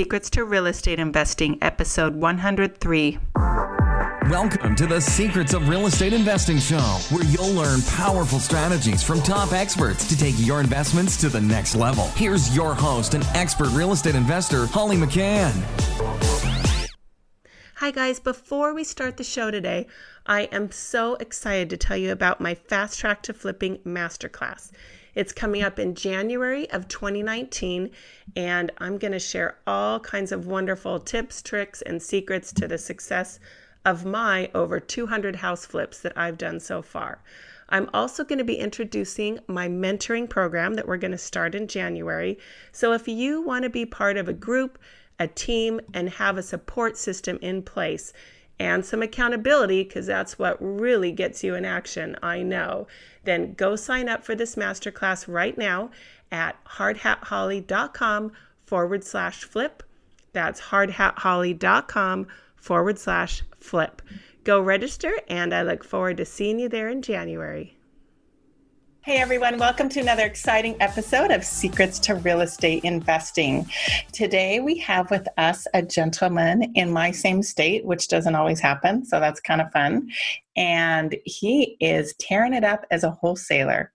Secrets to Real Estate Investing, episode 103. Welcome to the Secrets of Real Estate Investing Show, where you'll learn powerful strategies from top experts to take your investments to the next level. Here's your host and expert real estate investor, Holly McCann. Hi, guys. Before we start the show today, I am so excited to tell you about my Fast Track to Flipping Masterclass. It's coming up in January of 2019, and I'm going to share all kinds of wonderful tips, tricks, and secrets to the success of my over 200 house flips that I've done so far. I'm also going to be introducing my mentoring program that we're going to start in January. So if you want to be part of a group, a team, and have a support system in place, and some accountability, because that's what really gets you in action, I know, then go sign up for this masterclass right now at hardhatholly.com forward slash flip. That's hardhatholly.com forward slash flip. Go register, and I look forward to seeing you there in January. Hey everyone, welcome to another exciting episode of Secrets to Real Estate Investing. Today we have with us a gentleman in my same state, which doesn't always happen, so that's kind of fun. And he is tearing it up as a wholesaler.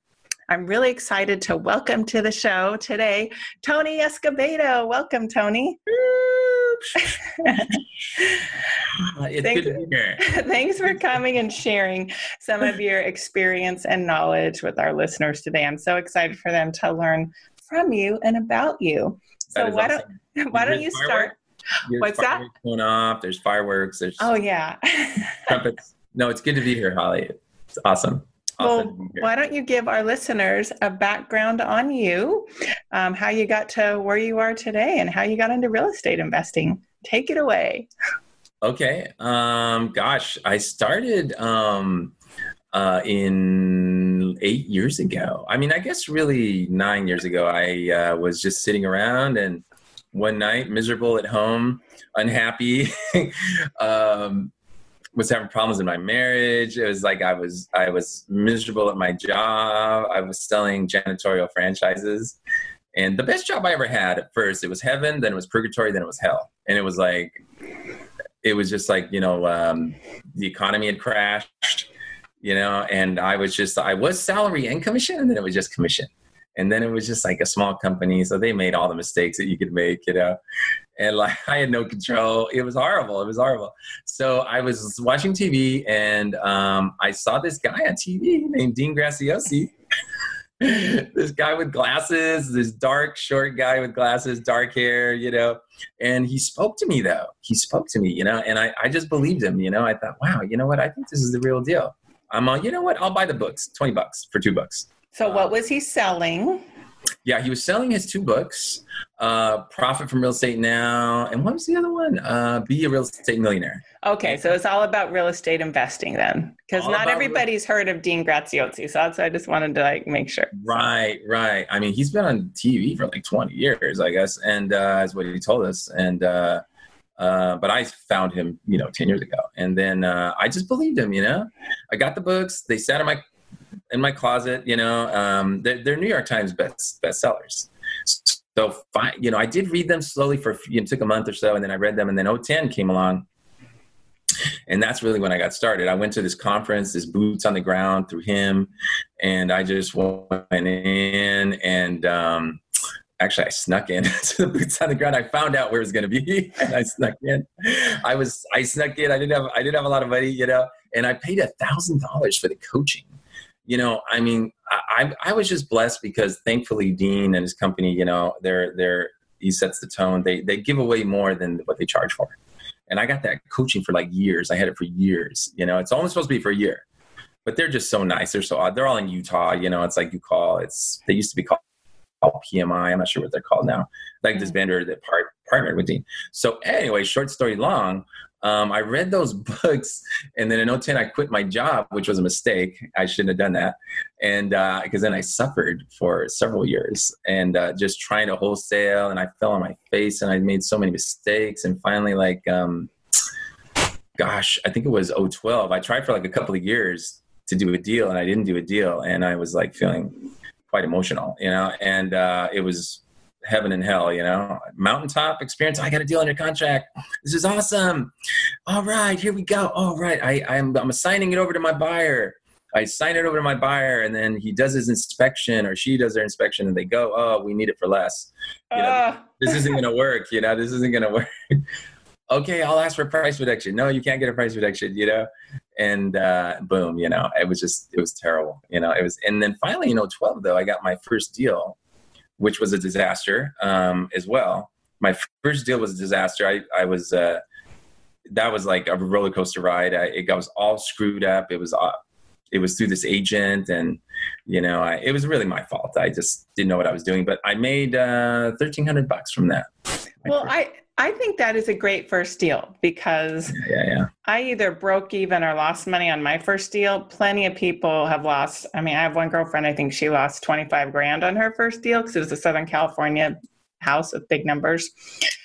I'm really excited to welcome to the show today Tony Escobedo. Welcome, Tony. it's thanks, good to be here. thanks for coming and sharing some of your experience and knowledge with our listeners today. I'm so excited for them to learn from you and about you. So why awesome. don't why don't you start? There's What's that? Going off. There's fireworks. There's Oh yeah. trumpets. No, it's good to be here, Holly. It's awesome. well, awesome to be here. why don't you give our listeners a background on you, um, how you got to where you are today, and how you got into real estate investing? Take it away. Okay. Um, gosh, I started um, uh, in eight years ago. I mean, I guess really nine years ago. I uh, was just sitting around and one night, miserable at home, unhappy. um, was having problems in my marriage. It was like I was I was miserable at my job. I was selling janitorial franchises. And the best job I ever had at first, it was heaven, then it was purgatory, then it was hell. And it was like it was just like you know um, the economy had crashed you know and i was just i was salary and commission and then it was just commission. And then it was just like a small company so they made all the mistakes that you could make you know. And like i had no control. It was horrible. It was horrible. So i was watching tv and um, i saw this guy on tv named dean graziosi this guy with glasses, this dark, short guy with glasses, dark hair, you know. And he spoke to me though. He spoke to me, you know, and I, I just believed him, you know. I thought, wow, you know what? I think this is the real deal. I'm on, you know what? I'll buy the books, 20 bucks for two books. So, what was he selling? Yeah, he was selling his two books, uh, Profit from Real Estate Now, and what was the other one? Uh, Be a Real Estate Millionaire. Okay, so it's all about real estate investing then, because not everybody's heard of Dean Graziosi. So that's I just wanted to like make sure. Right, right. I mean, he's been on TV for like 20 years, I guess, and uh, is what he told us. And uh, uh, but I found him, you know, 10 years ago, and then uh, I just believed him. You know, I got the books. They sat in my in my closet. You know, um, they're, they're New York Times best bestsellers. So, you know, I did read them slowly for you know, took a month or so, and then I read them, and then 010 came along and that's really when I got started. I went to this conference, this boots on the ground through him, and I just went in and um, actually I snuck in to the boots on the ground. I found out where it was going to be, and I snuck in. I was I snuck in. I didn't have I didn't have a lot of money, you know, and I paid a thousand dollars for the coaching. You know, I mean, I I was just blessed because thankfully Dean and his company, you know, they're they're he sets the tone. They they give away more than what they charge for and I got that coaching for like years. I had it for years. You know, it's only supposed to be for a year, but they're just so nice. They're so odd. They're all in Utah. You know, it's like you call. It's they used to be called PMI. I'm not sure what they're called now. Like this vendor that part, partnered with Dean. So anyway, short story long. Um, I read those books, and then in 010, I quit my job, which was a mistake. I shouldn't have done that, and because uh, then I suffered for several years, and uh, just trying to wholesale, and I fell on my face, and I made so many mistakes, and finally, like, um, gosh, I think it was 012. I tried for like a couple of years to do a deal, and I didn't do a deal, and I was like feeling quite emotional, you know, and uh, it was heaven and hell, you know. Mountaintop experience. I got a deal on your contract. This is awesome. All right, here we go. All right, I, I'm I'm assigning it over to my buyer. I sign it over to my buyer, and then he does his inspection, or she does their inspection, and they go, "Oh, we need it for less." You know, Uh, this isn't gonna work. You know, this isn't gonna work. okay, I'll ask for price reduction. No, you can't get a price reduction. You know, and uh, boom, you know, it was just it was terrible. You know, it was, and then finally, you know, twelve though, I got my first deal, which was a disaster um, as well. My first deal was a disaster. I I was. Uh, that was like a roller coaster ride. I, it was all screwed up. It was uh, it was through this agent, and you know, I, it was really my fault. I just didn't know what I was doing. But I made uh, thirteen hundred bucks from that. well, I I think that is a great first deal because yeah, yeah, I either broke even or lost money on my first deal. Plenty of people have lost. I mean, I have one girlfriend. I think she lost twenty five grand on her first deal because it was a Southern California house with big numbers.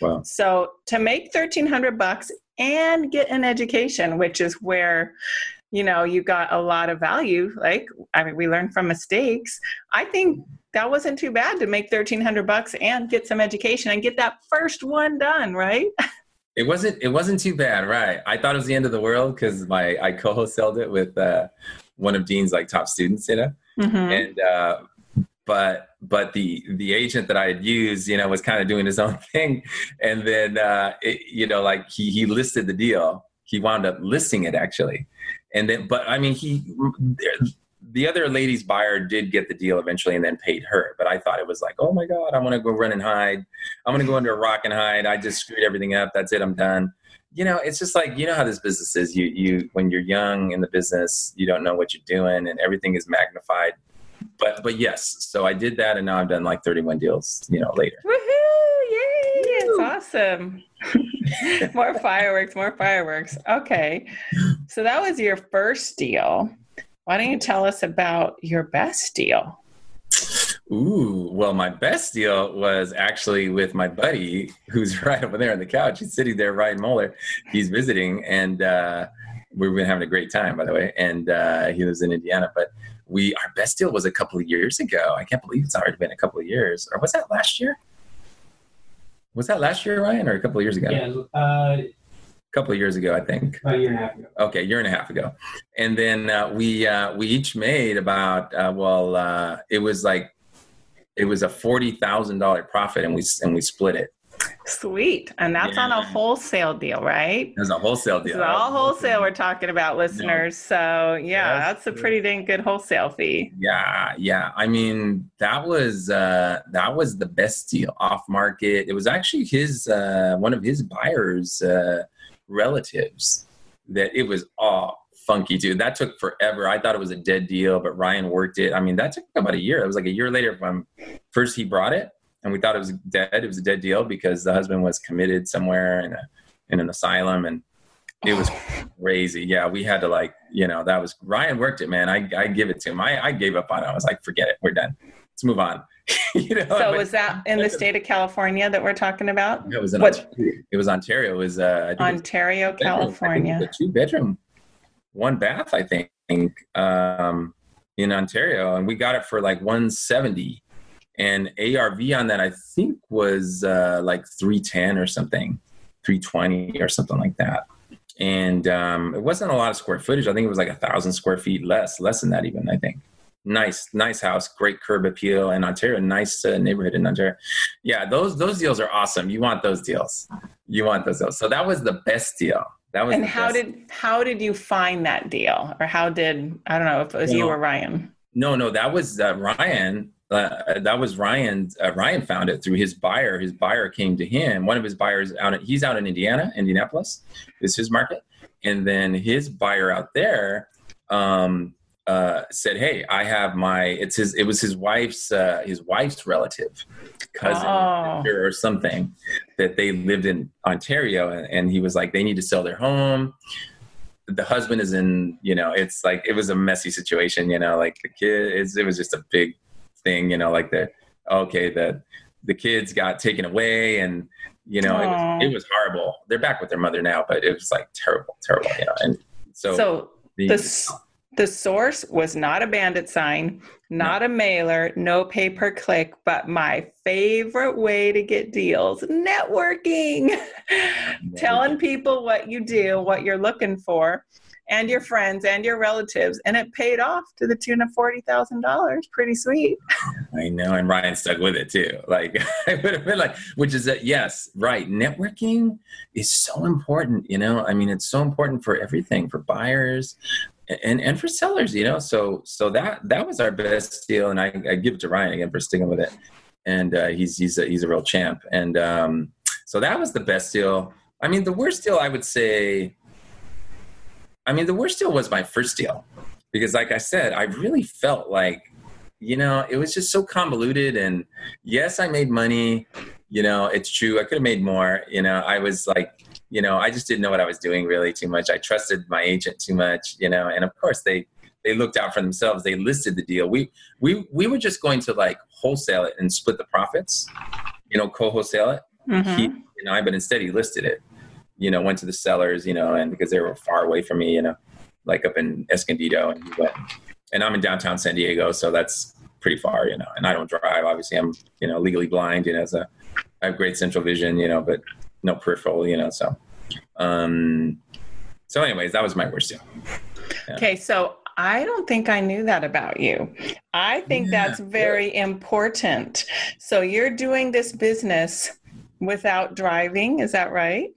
Wow. So to make thirteen hundred bucks and get an education, which is where you know you got a lot of value. Like I mean, we learn from mistakes. I think that wasn't too bad to make 1300 bucks and get some education and get that first one done right It wasn't it wasn't too bad, right? I thought it was the end of the world because my I co-hosted it with uh, one of Dean's like top students, you know, mm-hmm. and uh, but but the the agent that I had used, you know, was kind of doing his own thing, and then uh, it, you know, like he he listed the deal. He wound up listing it actually, and then but I mean he the other lady's buyer did get the deal eventually and then paid her. But I thought it was like, oh my God, I'm going to go run and hide. I'm going to go under a rock and hide. I just screwed everything up. That's it. I'm done. You know, it's just like, you know how this business is. You, you, when you're young in the business, you don't know what you're doing and everything is magnified. But, but yes, so I did that and now I've done like 31 deals, you know, later. Woohoo! Yay! It's awesome. more fireworks, more fireworks. Okay. So that was your first deal. Why don't you tell us about your best deal? Ooh, well, my best deal was actually with my buddy who's right over there on the couch. He's sitting there, Ryan Moeller. He's visiting, and uh, we've been having a great time, by the way. And uh, he lives in Indiana. But we, our best deal was a couple of years ago. I can't believe it's already been a couple of years. Or was that last year? Was that last year, Ryan, or a couple of years ago? Yeah, uh, a couple of years ago, I think. about a year and a half ago. Okay, year and a half ago, and then uh, we uh, we each made about uh, well, uh, it was like it was a forty thousand dollar profit, and we and we split it. Sweet. And that's on a wholesale deal, right? It was a wholesale deal. It's all wholesale we're talking about, listeners. So yeah, That's that's a pretty dang good wholesale fee. Yeah, yeah. I mean, that was uh, that was the best deal off market. It was actually his uh, one of his buyers' uh, relatives that it was all funky too. That took forever. I thought it was a dead deal, but Ryan worked it. I mean, that took about a year. It was like a year later from first he brought it, and we thought it was dead. It was a dead deal because the husband was committed somewhere in a in an asylum and. It was crazy. Yeah, we had to like, you know, that was Ryan worked it, man. I, I give it to him. I, I gave up on it. I was like, forget it. We're done. Let's move on. you know, So was that in the state of California that we're talking about? it was in what- Ontario. It was Ontario. It was uh, think it was Ontario, bedroom. I think it California. a two bedroom, one bath, I think, um, in Ontario, and we got it for like 170. And ARV on that, I think, was uh, like 310 or something, 320 or something like that. And um, it wasn't a lot of square footage. I think it was like a thousand square feet less, less than that even. I think. Nice, nice house, great curb appeal, and Ontario, nice uh, neighborhood in Ontario. Yeah, those those deals are awesome. You want those deals. You want those deals. So that was the best deal. That was And how did how did you find that deal, or how did I don't know if it was you or Ryan? No, no, that was uh, Ryan. Uh, that was Ryan. Uh, Ryan found it through his buyer. His buyer came to him. One of his buyers out. In, he's out in Indiana, Indianapolis, is his market. And then his buyer out there um, uh, said, "Hey, I have my. It's his. It was his wife's. Uh, his wife's relative, cousin Oh. or something, that they lived in Ontario, and, and he was like, they need to sell their home." the husband is in you know it's like it was a messy situation you know like the kid it's, it was just a big thing you know like the okay the the kids got taken away and you know it was, it was horrible they're back with their mother now but it was like terrible terrible you know and so, So the, the s- The source was not a bandit sign, not no. a mailer, no pay per click, but my favorite way to get deals networking. Telling people what you do, what you're looking for, and your friends and your relatives. And it paid off to the tune of $40,000. Pretty sweet. I know. And Ryan stuck with it too. Like, I would have been like, which is that, yes, right. Networking is so important. You know, I mean, it's so important for everything for buyers and and for sellers you know so so that that was our best deal and i, I give it to ryan again for sticking with it and uh, he's he's a, he's a real champ and um, so that was the best deal i mean the worst deal i would say I mean, the worst deal was my first deal because, like I said, I really felt like, you know, it was just so convoluted. And yes, I made money. You know, it's true. I could have made more. You know, I was like, you know, I just didn't know what I was doing really too much. I trusted my agent too much. You know, and of course they they looked out for themselves. They listed the deal. We we we were just going to like wholesale it and split the profits. You know, co-wholesale it. Mm-hmm. He and I, but instead he listed it you know, went to the sellers, you know, and because they were far away from me, you know, like up in Escondido, and he went, and I'm in downtown San Diego, so that's pretty far, you know, and I don't drive. Obviously, I'm, you know, legally blind, you know, so I have great central vision, you know, but no peripheral, you know, so, um, so anyways, that was my worst deal. Yeah. Okay, so I don't think I knew that about you. I think yeah, that's very yeah. important. So you're doing this business without driving, is that right?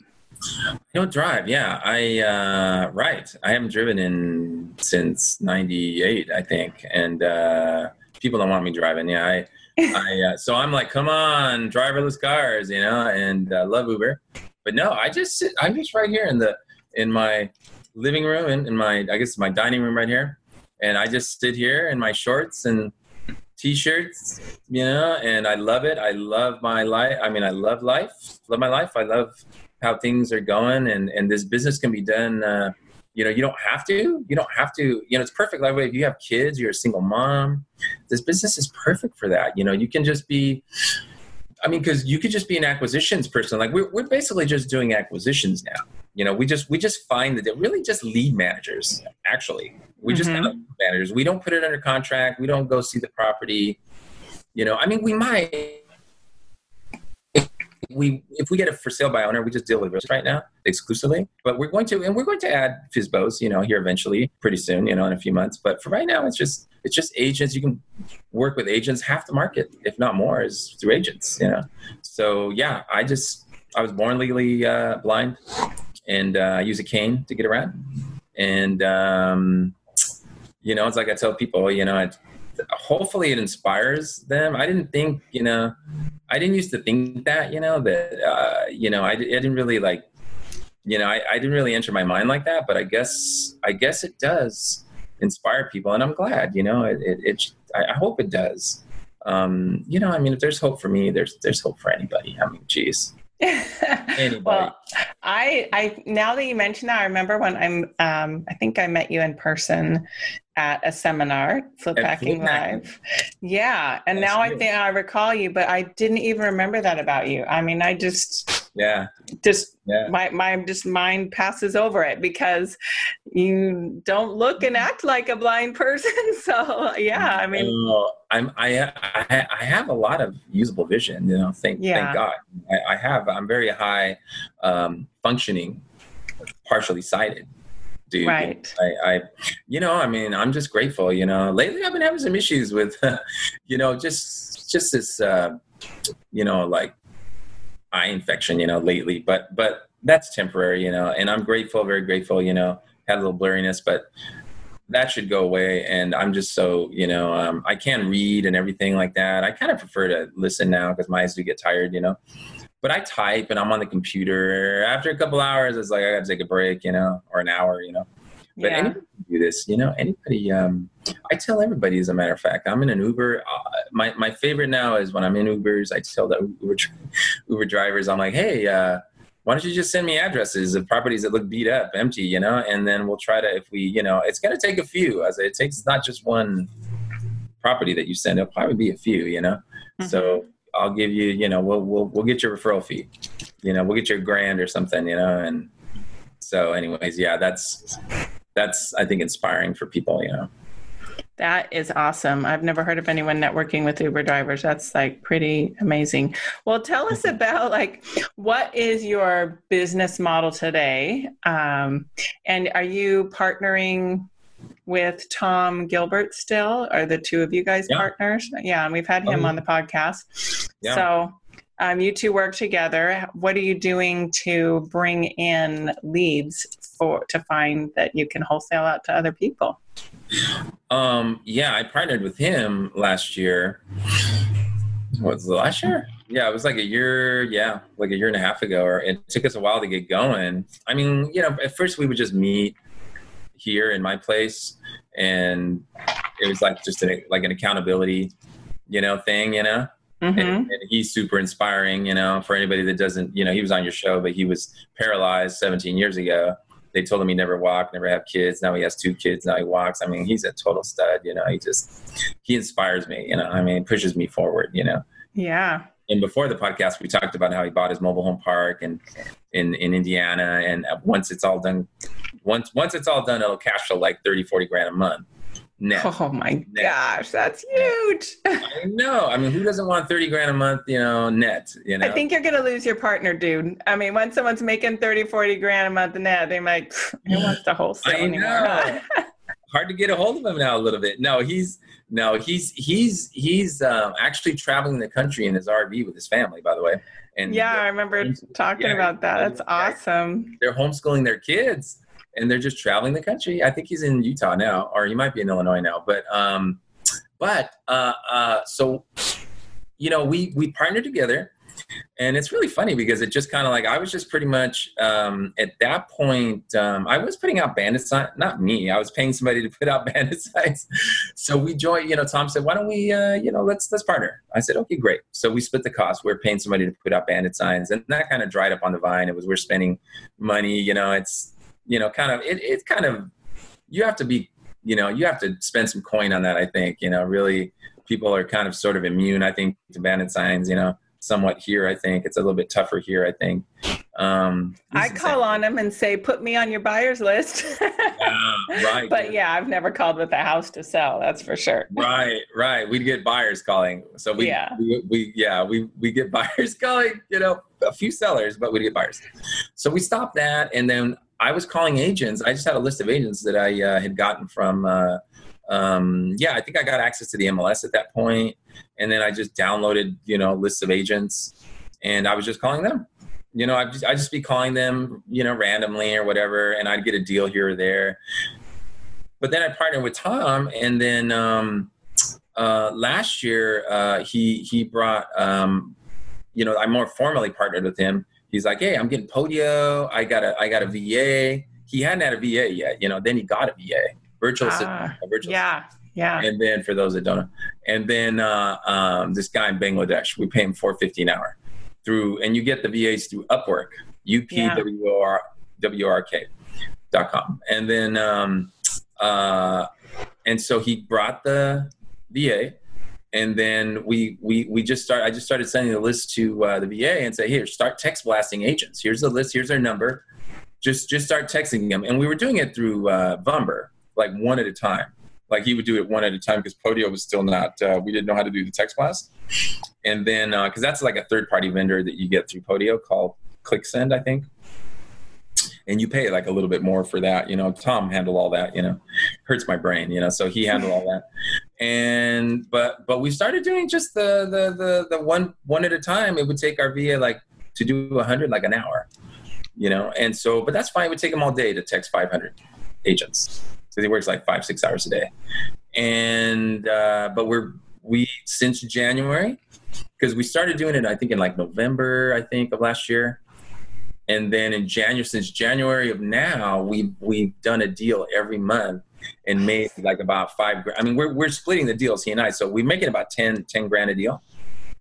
I don't drive. Yeah, I uh, right. I haven't driven in since '98, I think, and uh, people don't want me driving. Yeah, I, I uh, so I'm like, come on, driverless cars, you know, and uh, love Uber. But no, I just sit. I'm just right here in the in my living room in, in my I guess my dining room right here, and I just sit here in my shorts and t-shirts you know and i love it i love my life i mean i love life love my life i love how things are going and and this business can be done uh, you know you don't have to. You don't have to you know it's perfect like if you have kids you're a single mom this business is perfect for that. You know you can just be i mean because you could just be an acquisitions person. Like we're, we're basically just doing acquisitions now. You know we just we just find that they're really just lead managers actually. We just mm-hmm. managers. We don't put it under contract. We don't go see the property. You know i mean we might we if we get it for sale by owner, we just deal with risk right now exclusively. But we're going to and we're going to add FSBOs, you know, here eventually, pretty soon, you know, in a few months. But for right now, it's just it's just agents. You can work with agents. Half the market, if not more, is through agents. You know, so yeah, I just I was born legally uh, blind, and uh, I use a cane to get around. And um, you know, it's like I tell people, you know, hopefully it inspires them. I didn't think, you know, I didn't used to think that, you know, that, uh, you know, I, I didn't really like, you know, I, I didn't really enter my mind like that, but I guess, I guess it does inspire people and I'm glad, you know, it, it, it I, hope it does. Um, you know, I mean, if there's hope for me, there's, there's hope for anybody. I mean, geez. Well, I, I now that you mention that, I remember when I'm, um, I think I met you in person at a seminar, Flip Hacking Live. Yeah, and That's now I think I recall you, but I didn't even remember that about you. I mean, I just yeah, just yeah. my my just mind passes over it because you don't look and act like a blind person. So yeah, I mean, uh, I'm I, I, I have a lot of usable vision. You know, thank yeah. thank God I, I have. I'm very high um, functioning, partially sighted dude. Right. I, I, you know, I mean, I'm just grateful. You know, lately I've been having some issues with, you know, just just this, uh, you know, like eye infection. You know, lately, but but that's temporary. You know, and I'm grateful, very grateful. You know, had a little blurriness, but that should go away. And I'm just so, you know, um, I can read and everything like that. I kind of prefer to listen now because my eyes do get tired, you know but I type and I'm on the computer. After a couple hours, it's like I got to take a break, you know, or an hour, you know. But yeah. anybody can do this, you know. Anybody, um, I tell everybody. As a matter of fact, I'm in an Uber. Uh, my my favorite now is when I'm in Ubers. I tell the Uber Uber drivers, I'm like, hey, uh, why don't you just send me addresses of properties that look beat up, empty, you know, and then we'll try to if we, you know, it's gonna take a few. As it takes not just one property that you send. It'll probably be a few, you know. Mm-hmm. So I'll give you, you know, we'll we'll we'll get your referral fee. You know, we'll get your grand or something, you know, and so anyways, yeah, that's that's I think inspiring for people. You know. That is awesome. I've never heard of anyone networking with Uber drivers. That's like pretty amazing. Well, tell us about like what is your business model today, um, and are you partnering with Tom Gilbert still? Are the two of you guys yeah. partners? Yeah, and we've had him um, on the podcast. Yeah. So um, you two work together. What are you doing to bring in leads for to find that you can wholesale out to other people? Um, yeah, I partnered with him last year. What was last year? Yeah, it was like a year, yeah, like a year and a half ago. Or it took us a while to get going. I mean, you know, at first we would just meet here in my place, and it was like just like an accountability, you know, thing, you know. Mm-hmm. And, and, he's super inspiring, you know, for anybody that doesn't, you know, he was on your show, but he was paralyzed 17 years ago they told him he never walked, never have kids. Now he has two kids. Now he walks. I mean, he's a total stud. You know, he just he inspires me. You know, I mean, pushes me forward. You know. Yeah. And before the podcast, we talked about how he bought his mobile home park and in in Indiana. And once it's all done, once once it's all done, it'll cash flow like 30, 40 grand a month net. Oh my net. gosh, that's huge. I know. I mean, who doesn't want 30 grand a month, you know, net, you know? I think you're going to lose your partner, dude. I mean, once someone's making 30, 40 grand a month net, they might, who wants to wholesale I anymore? Hard to get a hold of him now a little bit. No, he's no, he's he's he's um, actually traveling the country in his RV with his family, by the way. And yeah, I remember talking yeah, about that. That's awesome. They're homeschooling their kids and they're just traveling the country. I think he's in Utah now, or he might be in Illinois now. But um, but uh, uh, so you know, we we partnered together, and it's really funny because it just kind of like I was just pretty much um, at that point um, I was putting out bandit signs, not me. I was paying somebody to put out bandit signs. so we joined. You know, Tom said, "Why don't we, uh, you know, let's let's partner." I said, "Okay, great." So we split the cost. We are paying somebody to put out bandit signs, and that kind of dried up on the vine. It was we're spending money. You know, it's you know, kind of it, it's kind of you have to be, you know, you have to spend some coin on that. I think, you know, really people are kind of sort of immune. I think to bandit signs, you know, somewhat here. I think it's a little bit tougher here. I think. Um, I call on them and say, "Put me on your buyers list." yeah, right. But yeah, I've never called with a house to sell. That's for sure. right, right. We'd get buyers calling, so we, yeah, we, we yeah, we we get buyers calling. You know, a few sellers, but we get buyers. So we stopped that, and then I was calling agents. I just had a list of agents that I uh, had gotten from. Uh, um, yeah, I think I got access to the MLS at that point, and then I just downloaded, you know, lists of agents, and I was just calling them. You know, I just I just be calling them, you know, randomly or whatever, and I'd get a deal here or there. But then I partnered with Tom, and then um, uh, last year uh, he he brought, um, you know, I more formally partnered with him he's like, "Hey, I'm getting Podio. I got a I got a VA." He hadn't had a VA yet, you know. Then he got a VA, virtual ah, virtual. Yeah, yeah. And then for those that don't know, and then uh, um, this guy in Bangladesh, we pay him four fifty an hour through, and you get the VAs through Upwork, upwr wrk dot com, and then um, uh, and so he brought the VA and then we we we just start. I just started sending the list to uh, the VA and say, here, start text blasting agents. Here's the list. Here's their number. Just just start texting them. And we were doing it through uh, Vumber, like one at a time. Like he would do it one at a time because Podio was still not. Uh, we didn't know how to do the text blast. And then because uh, that's like a third party vendor that you get through Podio called ClickSend, I think and you pay like a little bit more for that. You know, Tom handled all that. You know, hurts my brain. You know, so he handled all that. And but but we started doing just the the the the one one at a time. It would take our VA like to do hundred like an hour. You know, and so but that's fine. It would take him all day to text five hundred agents. because he works like five six hours a day. And uh, but we're we since January because we started doing it I think in like November I think of last year and then in January, since January of now, we've we've done a deal every month and made like about five. grand. I mean, we're we're splitting the deals he and I, so we're making about 10, 10 grand a deal,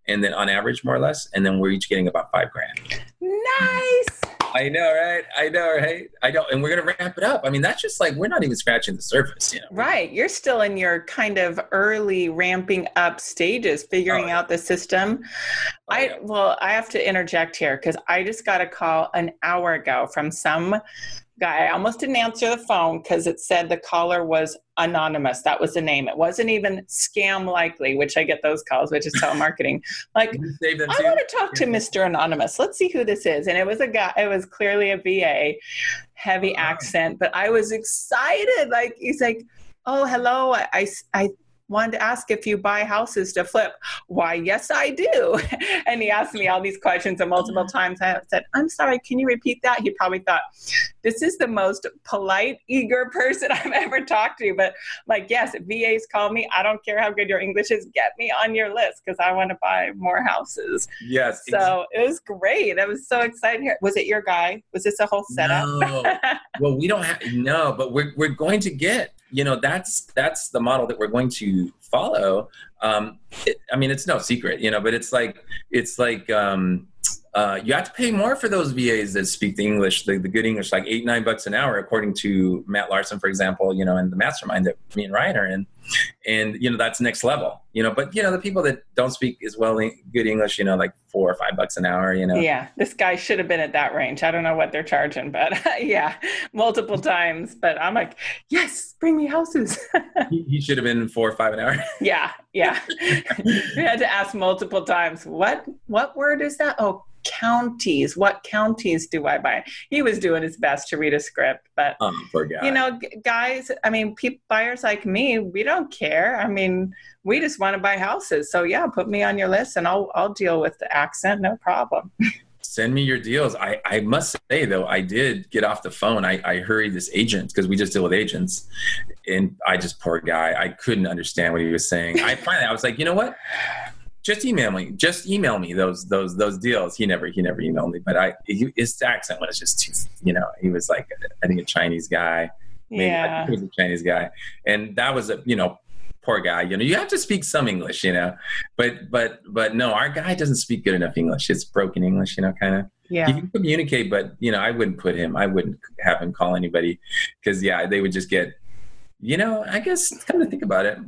and then on average, more or less, and then we're each getting about five grand. Nice. I know, right? I know, right? I know, and we're gonna ramp it up. I mean, that's just like we're not even scratching the surface, you know. Right. You're still in your kind of early ramping up stages, figuring oh, yeah. out the system. Oh, I well, I have to interject here because I just got a call an hour ago from some guy. I almost didn't answer the phone because it said the caller was anonymous. That was the name. It wasn't even scam likely, which I get those calls, which is telemarketing. Like, I want to talk to Mr. Anonymous. Let's see who this is. And it was a guy, it was clearly a VA, heavy accent, but I was excited. Like, he's like, oh hello I, I, I, wanted to ask if you buy houses to flip. Why, yes, I do. and he asked me all these questions and multiple mm-hmm. times. I said, I'm sorry, can you repeat that? He probably thought, this is the most polite, eager person I've ever talked to. But like, yes, VAs call me. I don't care how good your English is. Get me on your list because I want to buy more houses. Yes. So it was great. I was so excited. Here. Was it your guy? Was this a whole setup? No. well, we don't have no, but we're we're going to get you know that's that's the model that we're going to follow um, it, i mean it's no secret you know but it's like it's like um, uh, you have to pay more for those VAs that speak the English, the, the good English, like eight, nine bucks an hour, according to Matt Larson, for example, you know, and the mastermind that me and Ryan are in. And, you know, that's next level, you know, but, you know, the people that don't speak as well good English, you know, like four or five bucks an hour, you know. Yeah. This guy should have been at that range. I don't know what they're charging, but yeah, multiple times. But I'm like, yes, bring me houses. he, he should have been four or five an hour. yeah. Yeah. we had to ask multiple times, what, what word is that? Oh, counties. What counties do I buy? He was doing his best to read a script, but oh, guy. you know, guys. I mean, people, buyers like me, we don't care. I mean, we just want to buy houses. So yeah, put me on your list, and I'll I'll deal with the accent, no problem. Send me your deals. I, I must say though, I did get off the phone. I, I hurried this agent because we just deal with agents, and I just poor guy. I couldn't understand what he was saying. I finally I was like, you know what? just email me. Just email me those those those deals. He never he never emailed me, but I he, his accent was just too. You know, he was like I think a Chinese guy. Maybe, yeah, he was a Chinese guy, and that was a you know poor guy. You know, you have to speak some English. You know, but but but no, our guy doesn't speak good enough English. It's broken English. You know, kind of. Yeah. He can communicate, but you know, I wouldn't put him. I wouldn't have him call anybody because yeah, they would just get. You know, I guess come to think about it,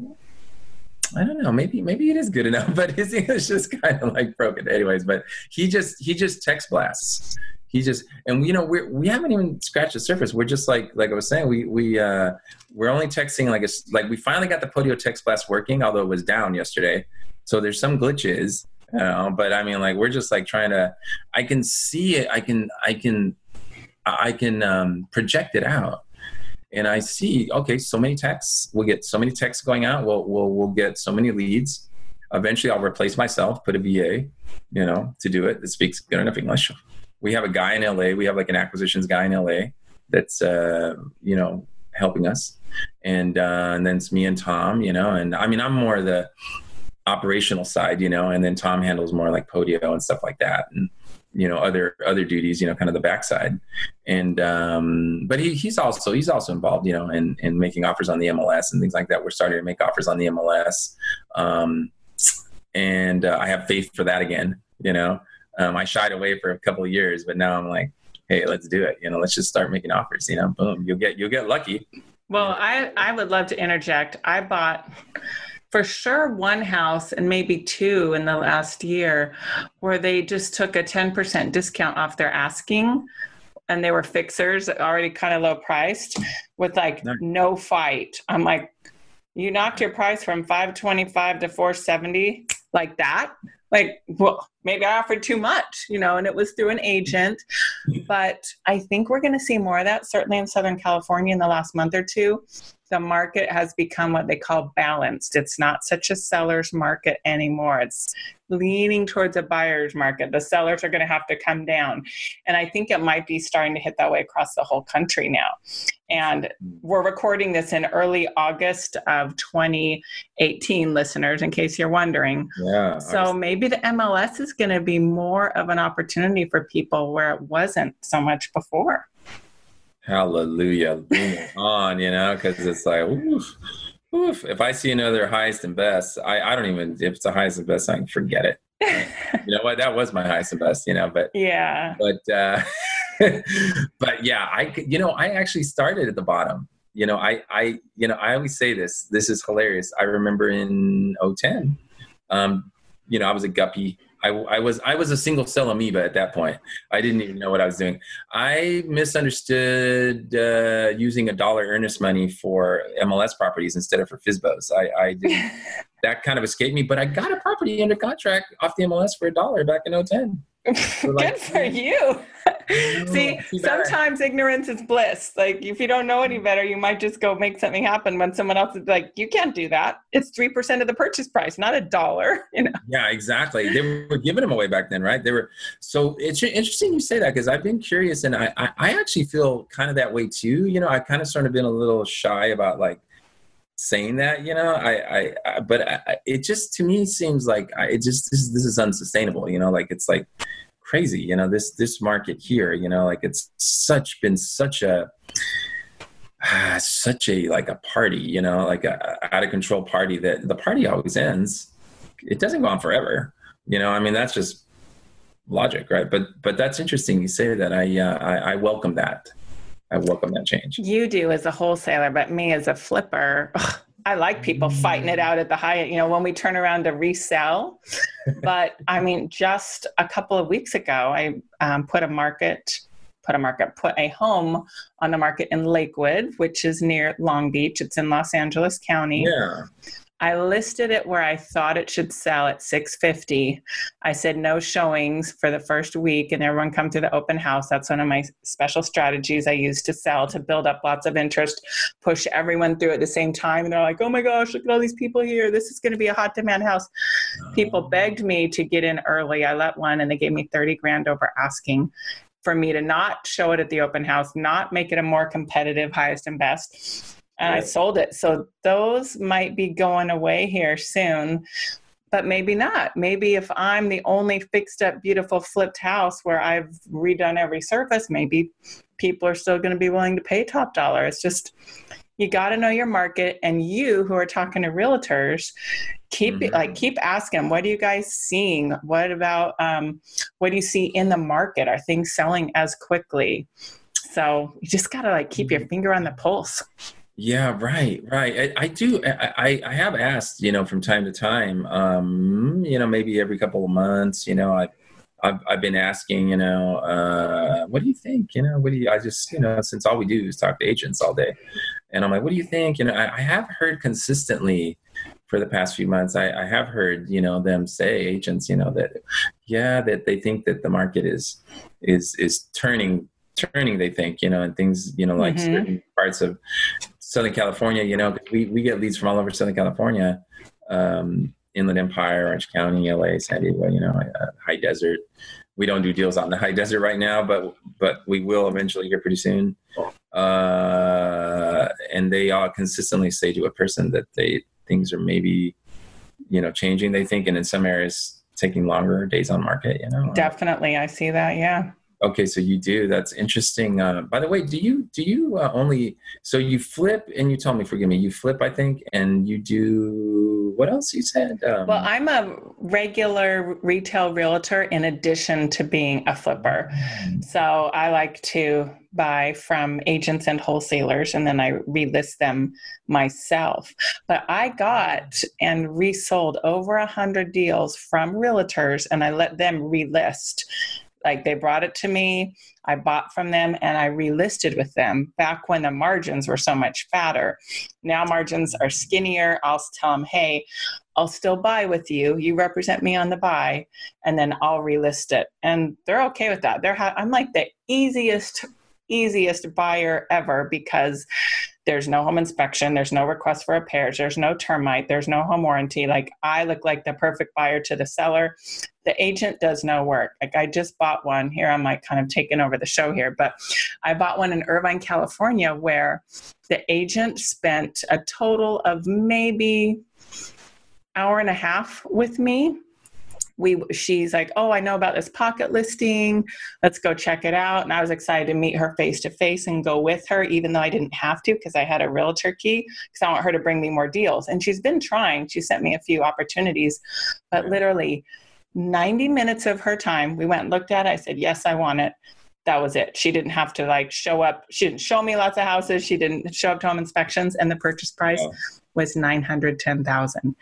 I don't know. Maybe maybe it is good enough, but his English is kind of like broken, anyways. But he just he just text blasts. He just and you know we we haven't even scratched the surface. We're just like like I was saying we we uh, we're only texting like a, like we finally got the Podio text blast working, although it was down yesterday. So there's some glitches, know, but I mean like we're just like trying to. I can see it. I can I can I can um, project it out and I see, okay, so many texts. We'll get so many texts going out. We'll we'll we'll get so many leads. Eventually, I'll replace myself, put a VA, you know, to do it that speaks good enough English. We have a guy in LA. We have like an acquisitions guy in LA that's uh, you know helping us, and uh, and then it's me and Tom, you know, and I mean I'm more the operational side, you know, and then Tom handles more like Podio and stuff like that, and you know other other duties you know kind of the backside. And um but he, he's also he's also involved you know in in making offers on the mls and things like that. We're starting to make offers on the mls um and uh, i have faith for that again you know um, i shied away for a couple of years but now i'm like hey let's do it. You know let's just start making offers you know boom you'll get you'll get lucky. Well i i would love to interject. I bought for sure one house and maybe two in the last year where they just took a 10% discount off their asking and they were fixers already kind of low priced with like no fight. I'm like you knocked your price from 525 to 470 like that like well maybe i offered too much you know and it was through an agent but i think we're going to see more of that certainly in southern california in the last month or two the market has become what they call balanced. It's not such a seller's market anymore. It's leaning towards a buyer's market. The sellers are going to have to come down. And I think it might be starting to hit that way across the whole country now. And we're recording this in early August of 2018, listeners, in case you're wondering. Yeah. So maybe the MLS is going to be more of an opportunity for people where it wasn't so much before. Hallelujah. On you know because it's like oof, oof. if i see another highest and best I, I don't even if it's a highest and best i can forget it. You know what? That was my highest and best you know but yeah. but uh but yeah i you know i actually started at the bottom. You know i i you know i always say this this is hilarious. I remember in 010 um you know i was a guppy I, I was I was a single cell amoeba at that point. I didn't even know what I was doing. I misunderstood uh, using a dollar earnest money for MLS properties instead of for FSBOs. I, I that kind of escaped me, but I got a property under contract off the MLS for a dollar back in 010. Good for you. See, sometimes ignorance is bliss. Like if you don't know any mm-hmm. better, you might just go make something happen when someone else is like, "You can't do that. It's three percent of the purchase price, not a dollar." You know. Yeah, exactly. They were giving them away back then, right? They were. So it's interesting you say that because I've been curious, and I, I I actually feel kind of that way too. You know, I kind of sort of been a little shy about like saying that you know i i, I but I, it just to me seems like I, it just this, this is unsustainable you know like it's like crazy you know this this market here you know like it's such been such a ah, such a like a party you know like a, a out of control party that the party always ends. It doesn't go on forever you know i mean that's just logic right? But but that's interesting you say that. I uh, I, I welcome that I welcome that change. You do as a wholesaler, but me as a flipper, ugh, I like people fighting it out at the high, you know, when we turn around to resell. but I mean, just a couple of weeks ago, I um, put a market, put a market, put a home on the market in Lakewood, which is near Long Beach. It's in Los Angeles County. Yeah. I listed it where I thought it should sell at 650. I said no showings for the first week and everyone come to the open house. That's one of my special strategies I use to sell to build up lots of interest, push everyone through at the same time. And they're like, oh my gosh, look at all these people here. This is going to be a hot demand house. People oh. begged me to get in early. I let one and they gave me 30 grand over asking for me to not show it at the open house, not make it a more competitive highest and best and I sold it. So those might be going away here soon, but maybe not. Maybe if I'm the only fixed up, beautiful flipped house where I've redone every surface, maybe people are still going to be willing to pay top dollar. It's just, you got to know your market and you who are talking to realtors keep mm-hmm. like keep asking what are you guys seeing what about um, what do you see in the market are things selling as quickly so you just got to like keep your mm-hmm. finger on the pulse yeah, right, right. I, I do. I, I have asked, you know, from time to time, um, you know, maybe every couple of months, you know, I, I've, I've been asking, you know, uh, what do you think? You know, what do you, I just, you know, since all we do is talk to agents all day. And I'm like, what do you think? You know, I, I have heard consistently for the past few months, I, I have heard, you know, them say agents, you know, that, yeah, that they think that the market is, is, is turning turning they think you know and things you know like mm-hmm. certain parts of Southern California, you know, we, we get leads from all over Southern California, um, Inland Empire, Orange County, LA, San Diego, you know, uh, high desert. We don't do deals out in the high desert right now, but but we will eventually here pretty soon. Uh, and they all consistently say to a person that they things are maybe, you know, changing. They think, and in some areas, taking longer days on market. You know, definitely, I see that. Yeah. Okay, so you do. That's interesting. Uh, by the way, do you do you uh, only so you flip and you tell me, forgive me, you flip, I think, and you do what else you said? Um, well, I'm a regular retail realtor in addition to being a flipper. So I like to buy from agents and wholesalers and then I relist them myself. But I got and resold over a hundred deals from realtors and I let them relist like they brought it to me, I bought from them, and I relisted with them back when the margins were so much fatter. Now margins are skinnier. I'll tell them, hey, I'll still buy with you. You represent me on the buy, and then I'll relist it. And they're okay with that. They're ha- I'm like the easiest easiest buyer ever because there's no home inspection, there's no request for repairs, there's no termite, there's no home warranty. Like I look like the perfect buyer to the seller. The agent does no work. Like I just bought one here. I'm like kind of taking over the show here, but I bought one in Irvine, California, where the agent spent a total of maybe hour and a half with me we she's like oh i know about this pocket listing. Let's go check it out. And i was excited to meet her face to face and go with her even though i didn't have to because i had a realtor key because i want her to bring me more deals. And she's been trying. She sent me a few opportunities. But literally 90 minutes of her time we went and looked at it. I said yes i want it. That was it. She didn't have to like show up. She didn't show me lots of houses. She didn't show up to home inspections, and the purchase price oh. Was nine hundred ten thousand.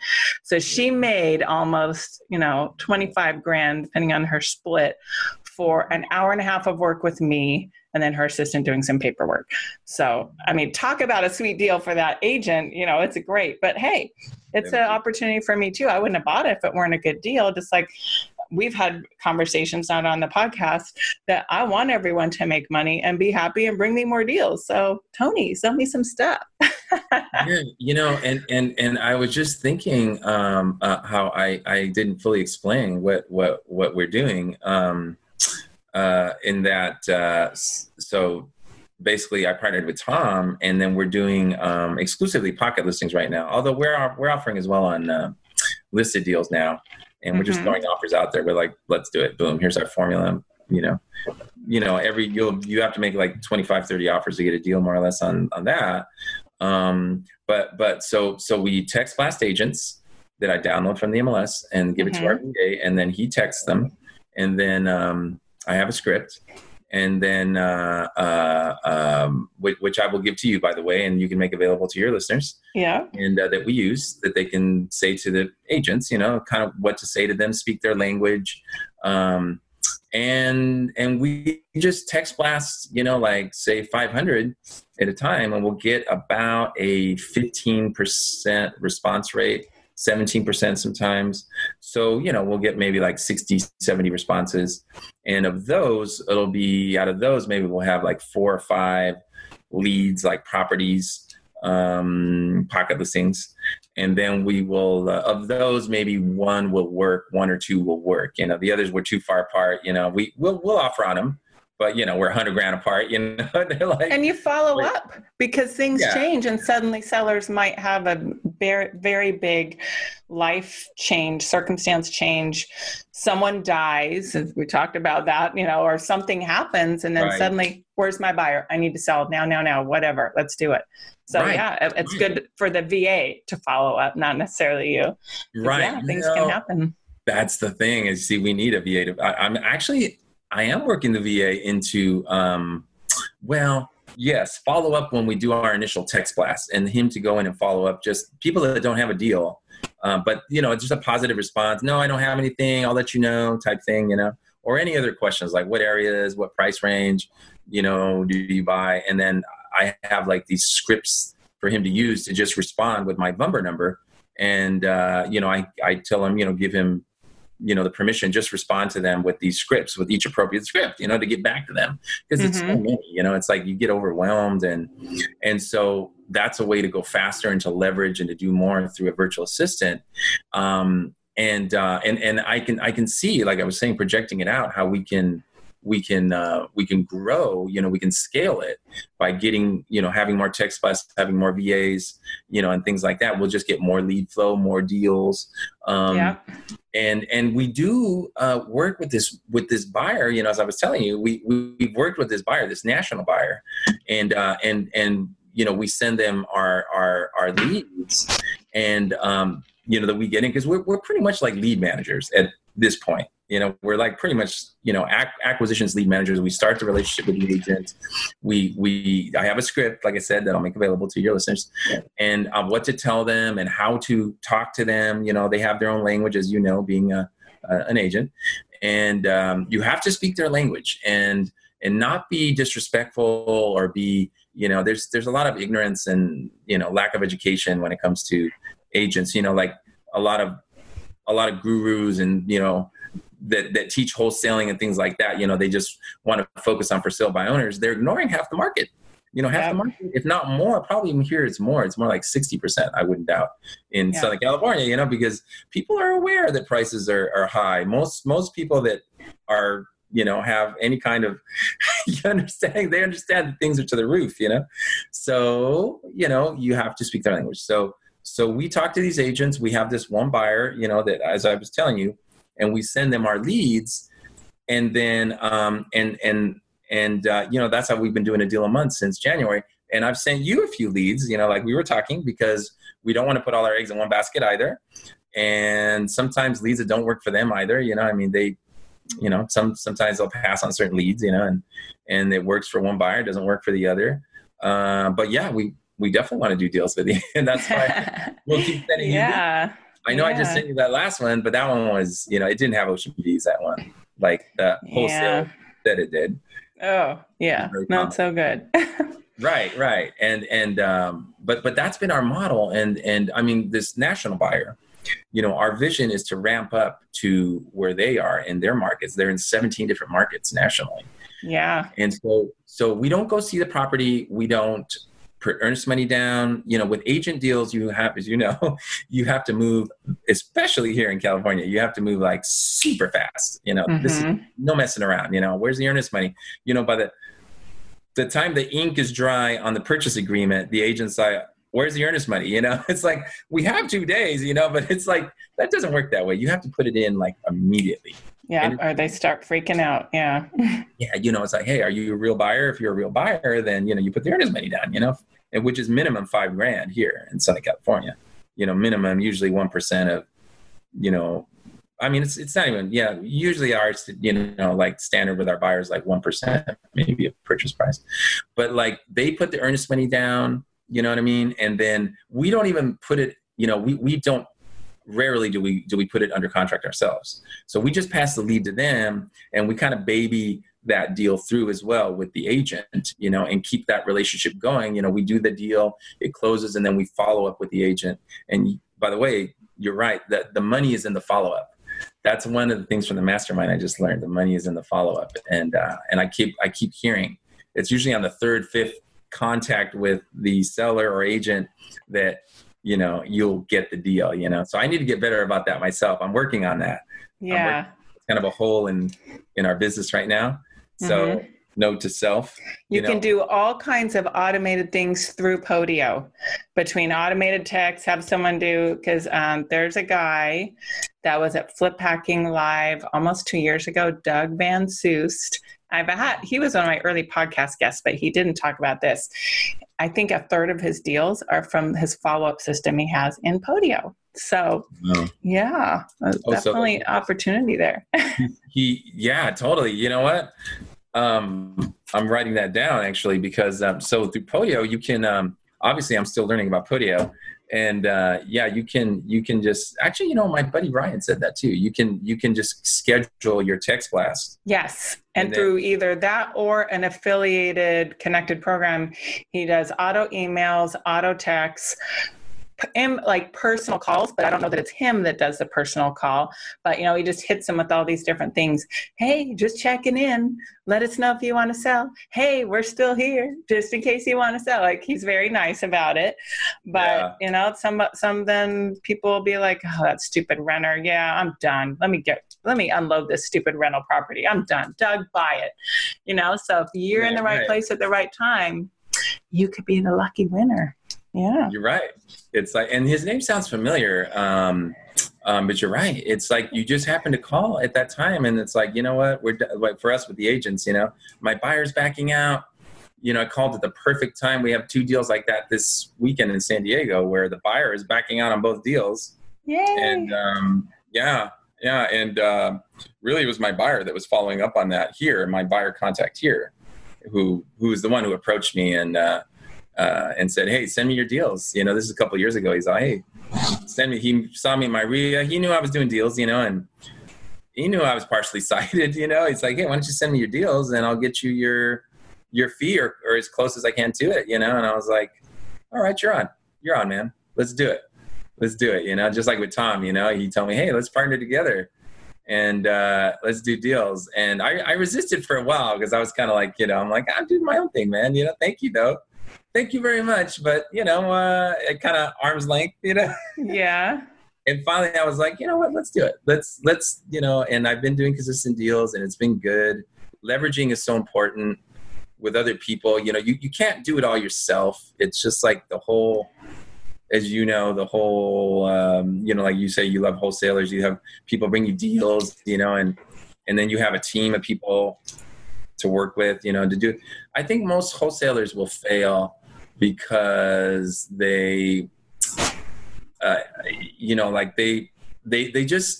So she made almost you know twenty five grand, depending on her split, for an hour and a half of work with me and then her assistant doing some paperwork. So, I mean, talk about a sweet deal for that agent. You know, it's a great, but hey, it's an opportunity for me too. I wouldn't have bought it if it weren't a good deal. Just like we've had conversations not on the podcast that I want everyone to make money and be happy and bring me more deals. So, Tony, sell me some stuff. yeah, you know, and and and I was just thinking um, uh, how I I didn't fully explain what what what we're doing. Um, uh, in that uh, so basically I partnered with Tom, and then we're doing um, exclusively pocket listings right now. Although we're we're offering as well on uh, listed deals now, and we're mm-hmm. just throwing offers out there. We're like, let's do it. Boom, here's our formula. You know, you know, every you'll you have to make like 25, 30 offers to get a deal more or less on on that. Um, but but so so we text blast agents that I download from the MLS and give it to our mm-hmm. VA, and then he texts them, and then um, I have a script, and then uh, uh, um, which, which, I will give to you, by the way, and you can make available to your listeners. Yeah. And uh, that we use that they can say to the agents, you know, kind of what to say to them, speak their language, um, and and we just text blast, you know, like say 500 at a time, and we'll get about a 15% response rate 17% sometimes. So, you know, we'll get maybe like 60, 70 responses. And of those, it'll be out of those, maybe we'll have like four or five leads, like properties, um, pocket listings. And then we will, uh, of those, maybe one will work, one or two will work. You know, the others were too far apart. You know, we will we'll offer on them but you know we're 100 grand apart you know like, and you follow like, up because things yeah. change and suddenly sellers might have a very very big life change circumstance change. Someone dies as we talked about that you know or something happens and then right. suddenly where's my buyer? I need to sell. Now now now whatever. Let's do it. So right. yeah it's right. good for the va to follow up not necessarily you. Right. yeah things you know, can happen. That's the thing is see we need a va to I, i'm actually I am working the VA into, um, well, yes, follow up when we do our initial text blast and him to go in and follow up just people that don't have a deal. Um, but, you know, it's just a positive response. No, I don't have anything. I'll let you know type thing, you know, or any other questions like what areas, what price range, you know, do you buy? And then I have like these scripts for him to use to just respond with my VUMBR number. And, uh, you know, I, I tell him, you know, give him you know the permission just respond to them with these scripts with each appropriate script you know to get back to them because mm-hmm. it's so mm-hmm. many you know it's like you get overwhelmed and and so that's a way to go faster and to leverage and to do more through a virtual assistant um, and uh, and and I can I can see like I was saying projecting it out how we can we can uh, we can grow you know we can scale it by getting you know having more tech plus having more vas you know and things like that. We'll just get more lead flow more deals. Um, yeah. and and we do uh, work with this with this buyer you know as i was telling you we, we we've worked with this buyer this national buyer and uh, and and you know we send them our our our leads. And um, you know that we get in because we're, we're pretty much like lead managers at this point you know we're like pretty much you know ac- acquisitions lead managers. We start the relationship with the agent. We we i have a script like i said that i'll make available to your listeners. And uh, what to tell them and how to talk to them you know they have their own language as you know being a an agent. And um, you have to speak their language and and not be disrespectful or be you know there's there's a lot of ignorance and you know lack of education when it comes to agents. You know like a lot of a lot of gurus and you know that that teach wholesaling and things like that, you know, they just want to focus on for sale by owners. They're ignoring half the market. You know, half yeah. the market, if not more, probably here it's more. It's more like sixty percent. I wouldn't doubt in yeah. Southern California. You know, because people are aware that prices are, are high. Most most people that are you know have any kind of you understanding they understand that things are to the roof you know so you know you have to speak their language so so we talk to these agents we have this one buyer you know that as i was telling you and we send them our leads and then um, and and and uh, you know that's how we've been doing a deal a month since january and i've sent you a few leads you know like we were talking because we don't want to put all our eggs in one basket either and sometimes leads that don't work for them either you know i mean they you know, some sometimes they'll pass on certain leads, you know, and and it works for one buyer, doesn't work for the other. Uh, but yeah, we we definitely want to do deals with you, and that's why we'll keep sending yeah. you. I know yeah. I just sent you that last one, but that one was, you know, it didn't have ocean views. That one, like the wholesale Yeah. that it did. Oh, yeah. Not so good. Right, right, and and um, but but that's been our model, and and I mean this national buyer, you know, our vision is to ramp up to where they are in their markets. They're in 17 different markets nationally, yeah. and so so we don't go see the property. We don't put earnest money down. You know, with agent deals, you have, as you know, you have to move, especially here in California. You have to move like super fast. You know, this is Mhm. no messing around. You know, where's the earnest money? You know, by the the time the ink is dry on the purchase agreement, the agent's like, "Where's the earnest money?" You know, it's like we have two days. You know, but it's like that doesn't work that way. You have to put it in like immediately. Yeah. And- Or they start freaking out. Yeah. Yeah, you know, it's like, hey, are you a real buyer? If you're a real buyer, then you know you put the earnest money down. You know, which is minimum five grand here in Southern California. You know, minimum usually one percent of, you know, I mean, it's it's not even yeah. Usually ours, you know, like standard with our buyers, like one percent, maybe a purchase price, but like they put the earnest money down. You know what I mean? And then we don't even put it. You know, we we don't. Rarely do we do we put it under contract ourselves. So we just pass the lead to them, and we kind of baby that deal through as well with the agent, you know, and keep that relationship going. You know, we do the deal, it closes, and then we follow up with the agent. And by the way, you're right that the money is in the follow up that's one of the things from the mastermind I just learned. The money is in the follow up, and uh, and I keep I keep hearing it's usually on the third, fifth contact with the seller or agent that you know you'll get the deal. You know, so I need to get better about that myself. I'm working on that. Yeah. It's kind of a hole in in our business right now. So note to self. Mm-hmm. You, know, can do all kinds of automated things through Podio, between automated text, have someone do, because um, there's a guy that was at Flip Hacking Live almost two years ago, Doug Van Soest. I've had, he was one of my early podcast guests, but he didn't talk about this. I think a third of his deals are from his follow up system he has in Podio. So, Oh. yeah, uh, Oh, so- definitely opportunity there. he yeah totally you know what um i'm writing that down actually because um so through podio you can um obviously i'm still learning about podio and uh yeah you can you can just actually you know my buddy ryan said that too. You can you can just schedule your text blast. Yes. And, And then- through either that or an affiliated connected program, he does auto emails, auto texts, him like personal calls, but I don't know that it's him that does the personal call. But you know, he just hits him with all these different things. Hey, just checking in. Let us know if you want to sell. Hey, we're still here, just in case you want to sell. Like he's very nice about it. But Yeah. you know, some some then people will be like, oh, that stupid renter. Yeah, I'm done. Let me get let me unload this stupid rental property. I'm done. Doug, buy it. You know, so if you're in the Right, right, right. place at the right time, you could be the lucky winner. Yeah. You're right. It's like, and his name sounds familiar. Um, um, but you're right. It's like you just happen to call at that time, and it's like, you know what? We're like for us with the agents. You know, my buyer's backing out. You know, I called at the perfect time. We have two deals like that this weekend in San Diego, where the buyer is backing out on both deals, Yay. and um, yeah, yeah, and uh, really, it was my buyer that was following up on that here. My buyer contact here, who who was the one who approached me and. Uh, uh, and said, "Hey, send me your deals." You know, this is a couple years ago. He's like, "Hey, send me." He saw me in my RIA. He knew I was doing deals, you know, and he knew I was partially sighted. You know, he's like, "Hey, why don't you send me your deals, and I'll get you your your fee or, or as close as I can to it." You know, and I was like, "All right, you're on. You're on, man. Let's do it. Let's do it." You know, just like with Tom. You know, he told me, "Hey, let's partner together." And uh, let's do deals. And I, I resisted for a while because I was kind of like, you know, I'm like, I'm doing my own thing, man. You know, thank you though thank you very much. But you know, uh, it kind of arm's length, you know. yeah. And finally, I was like, you know what? Let's do it. Let's let's you know. And I've been doing consistent deals, and it's been good. Leveraging is so important with other people. You know, you you can't do it all yourself. It's just like the whole. As you know, the whole, um, you know, like you say, you love wholesalers. You have people bring you deals, you know, and and then you have a team of people to work with, you know, to do. I think most wholesalers will fail because they uh, you know like they they they just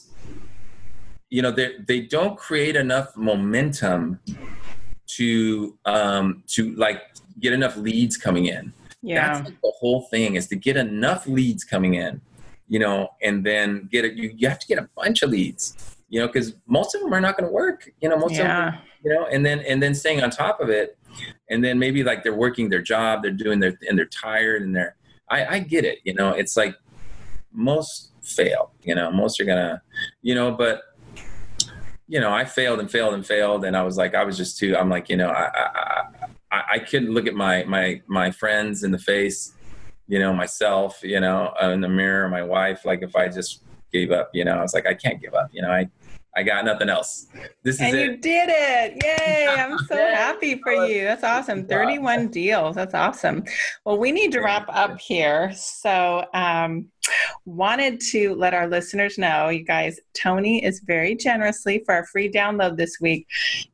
you know they they don't create enough momentum to um to like get enough leads coming in Yeah. that's like the whole thing is to get enough leads coming in you know and then get it you, you have to get a bunch of leads you know because most of them are not going to work you know most of them yeah. you know and then and then staying on top of it and then maybe like they're working their job they're doing their and they're tired and they're i i get it you know it's like most fail you know most are gonna you know but you know i failed and failed and failed and i was like i was just too i'm like you know i i i, I couldn't look at my my my friends in the face you know myself you know uh, in the mirror my wife like if i just gave up you know i was like i can't give up you know i i got nothing else this is And it you did it. Yay. I'm so Yay. happy for you. That's awesome. 31 deals. That's awesome. Well, we need to wrap up here. So, um, wanted to let our listeners know, you guys, Tony is very generously for our free download this week,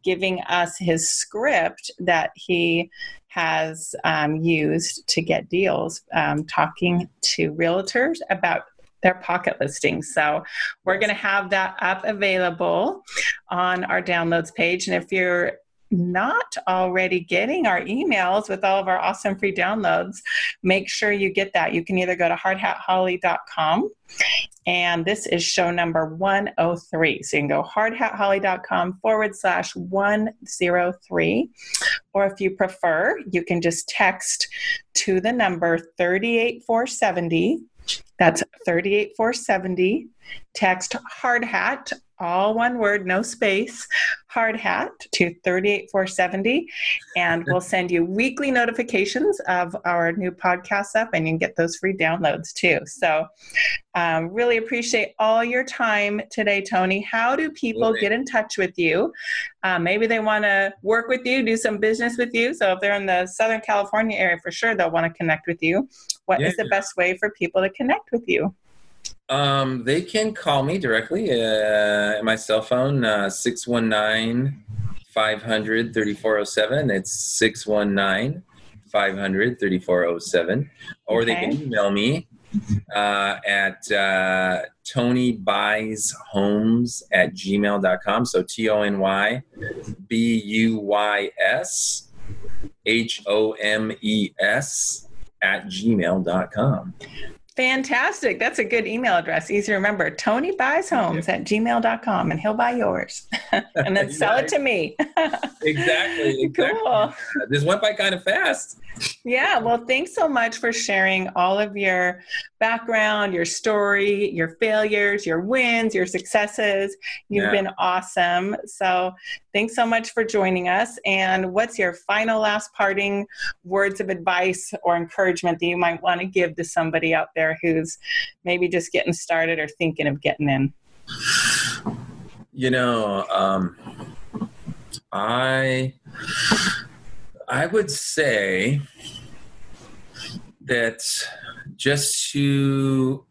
giving us his script that he has um, used to get deals, um, talking to realtors about their pocket listings. So we're going to have that up available on our downloads page. And if you're not already getting our emails with all of our awesome free downloads, make sure you get that. You can either go to hardhatholly.com and this is show number 103. So you can go hardhatholly.com forward slash 103. Or if you prefer, you can just text to the number 38470. That's 38470. Text hard hat, all one word, no space, hard hat to 38470. And we'll send you weekly notifications of our new podcasts up, and you can get those free downloads too. So, um, really appreciate all your time today, Tony. How do people get in touch with you? Uh, maybe they want to work with you, do some business with you. So, if they're in the Southern California area, for sure they'll want to connect with you. What is Yeah. the best way for people to connect with you? Um, they can call me directly uh, at my cell phone, uh, 619 500 3407. It's 619 500 3407. Or they can email me uh, at uh, Tony Buys Homes at gmail.com. So T O N Y B U Y S H O M E S at gmail.com. Fantastic. That's a good email address. Easy to remember. Tony buys homes at gmail.com and he'll buy yours and then sell it to me. Exactly. exactly. cool. This went by kind of fast. Yeah. Well, thanks so much for sharing all of your background, your story, your failures, your wins, your successes. You've Yeah. been awesome. So thanks so much for joining us. And what's your final last parting words of advice or encouragement that you might want to give to somebody out there who's maybe just getting started or thinking of getting in? You know, um, I I would say that just to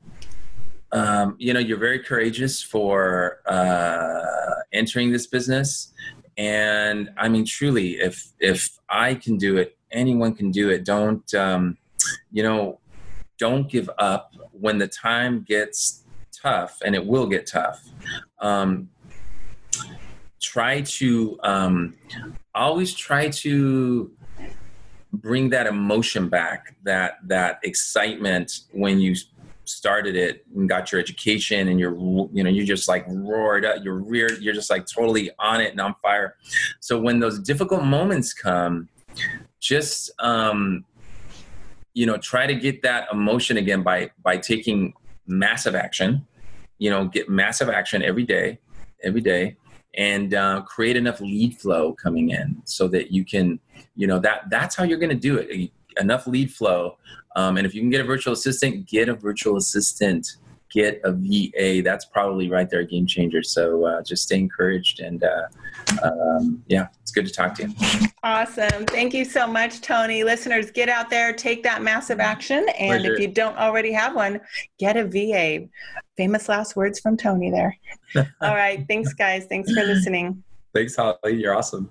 um, you know, you're very courageous for uh, entering this business, and I mean, truly, if if I can do it, anyone can do it. Don't um, you know? Don't give up when the time gets tough, and it will get tough. Um, try to um, always try to bring that emotion back that that excitement when you started it and got your education and you're you know you just like roared up you're reared you're just like totally on it and on fire. So when those difficult moments come just um you know try to get that emotion again by by taking massive action you know get massive action every day every day and uh, create enough lead flow coming in so that you can you know that that's how you're going to do it enough lead flow um, and if you can get a virtual assistant get a virtual assistant get a va that's probably right there a game changer so uh, just stay encouraged and uh, um, yeah it's good to talk to you Awesome. Thank you so much, Tony. Listeners, get out there, take that massive action. And Pleasure. if you don't already have one, get a VA. Famous last words from Tony there. All right. Thanks, guys. Thanks for listening. thanks holly you're awesome